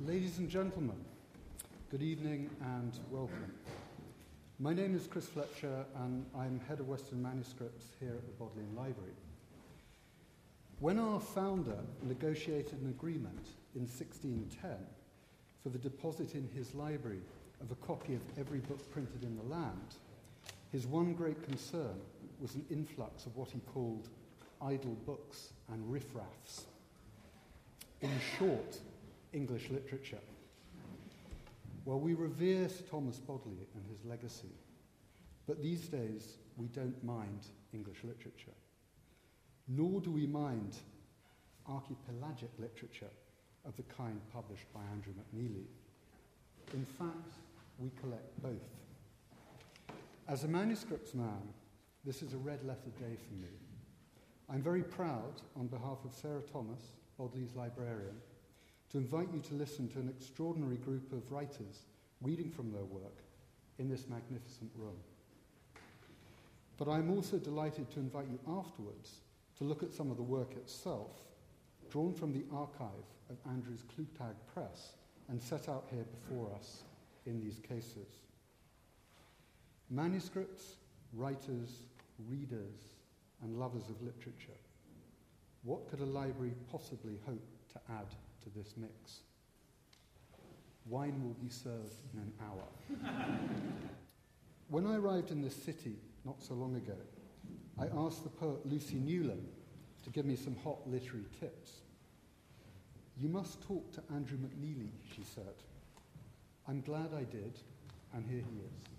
Ladies and gentlemen, good evening and welcome. My name is Chris Fletcher and I'm head of Western Manuscripts here at the Bodleian Library. When our founder negotiated an agreement in 1610 for the deposit in his library of a copy of every book printed in the land, his one great concern was an influx of what he called idle books and riffraffs. In short, English literature. Well, we revere Thomas Bodley and his legacy, but these days we don't mind English literature. Nor do we mind archipelagic literature of the kind published by Andrew McNeillie. In fact, we collect both. As a manuscripts man, this is a red letter day for me. I'm very proud, on behalf of Sarah Thomas, Bodley's librarian, to invite you to listen to an extraordinary group of writers reading from their work in this magnificent room. But I'm also delighted to invite you afterwards to look at some of the work itself, drawn from the archive of Andrew's Clutag Press and set out here before us in these cases. Manuscripts, writers, readers, and lovers of literature. What could a library possibly hope to add to this mix. Wine will be served in an hour. when I arrived in this city not so long ago, I asked the poet Lucy Newlyn to give me some hot literary tips. You must talk to Andrew McNeillie, she said. I'm glad I did, and here he is.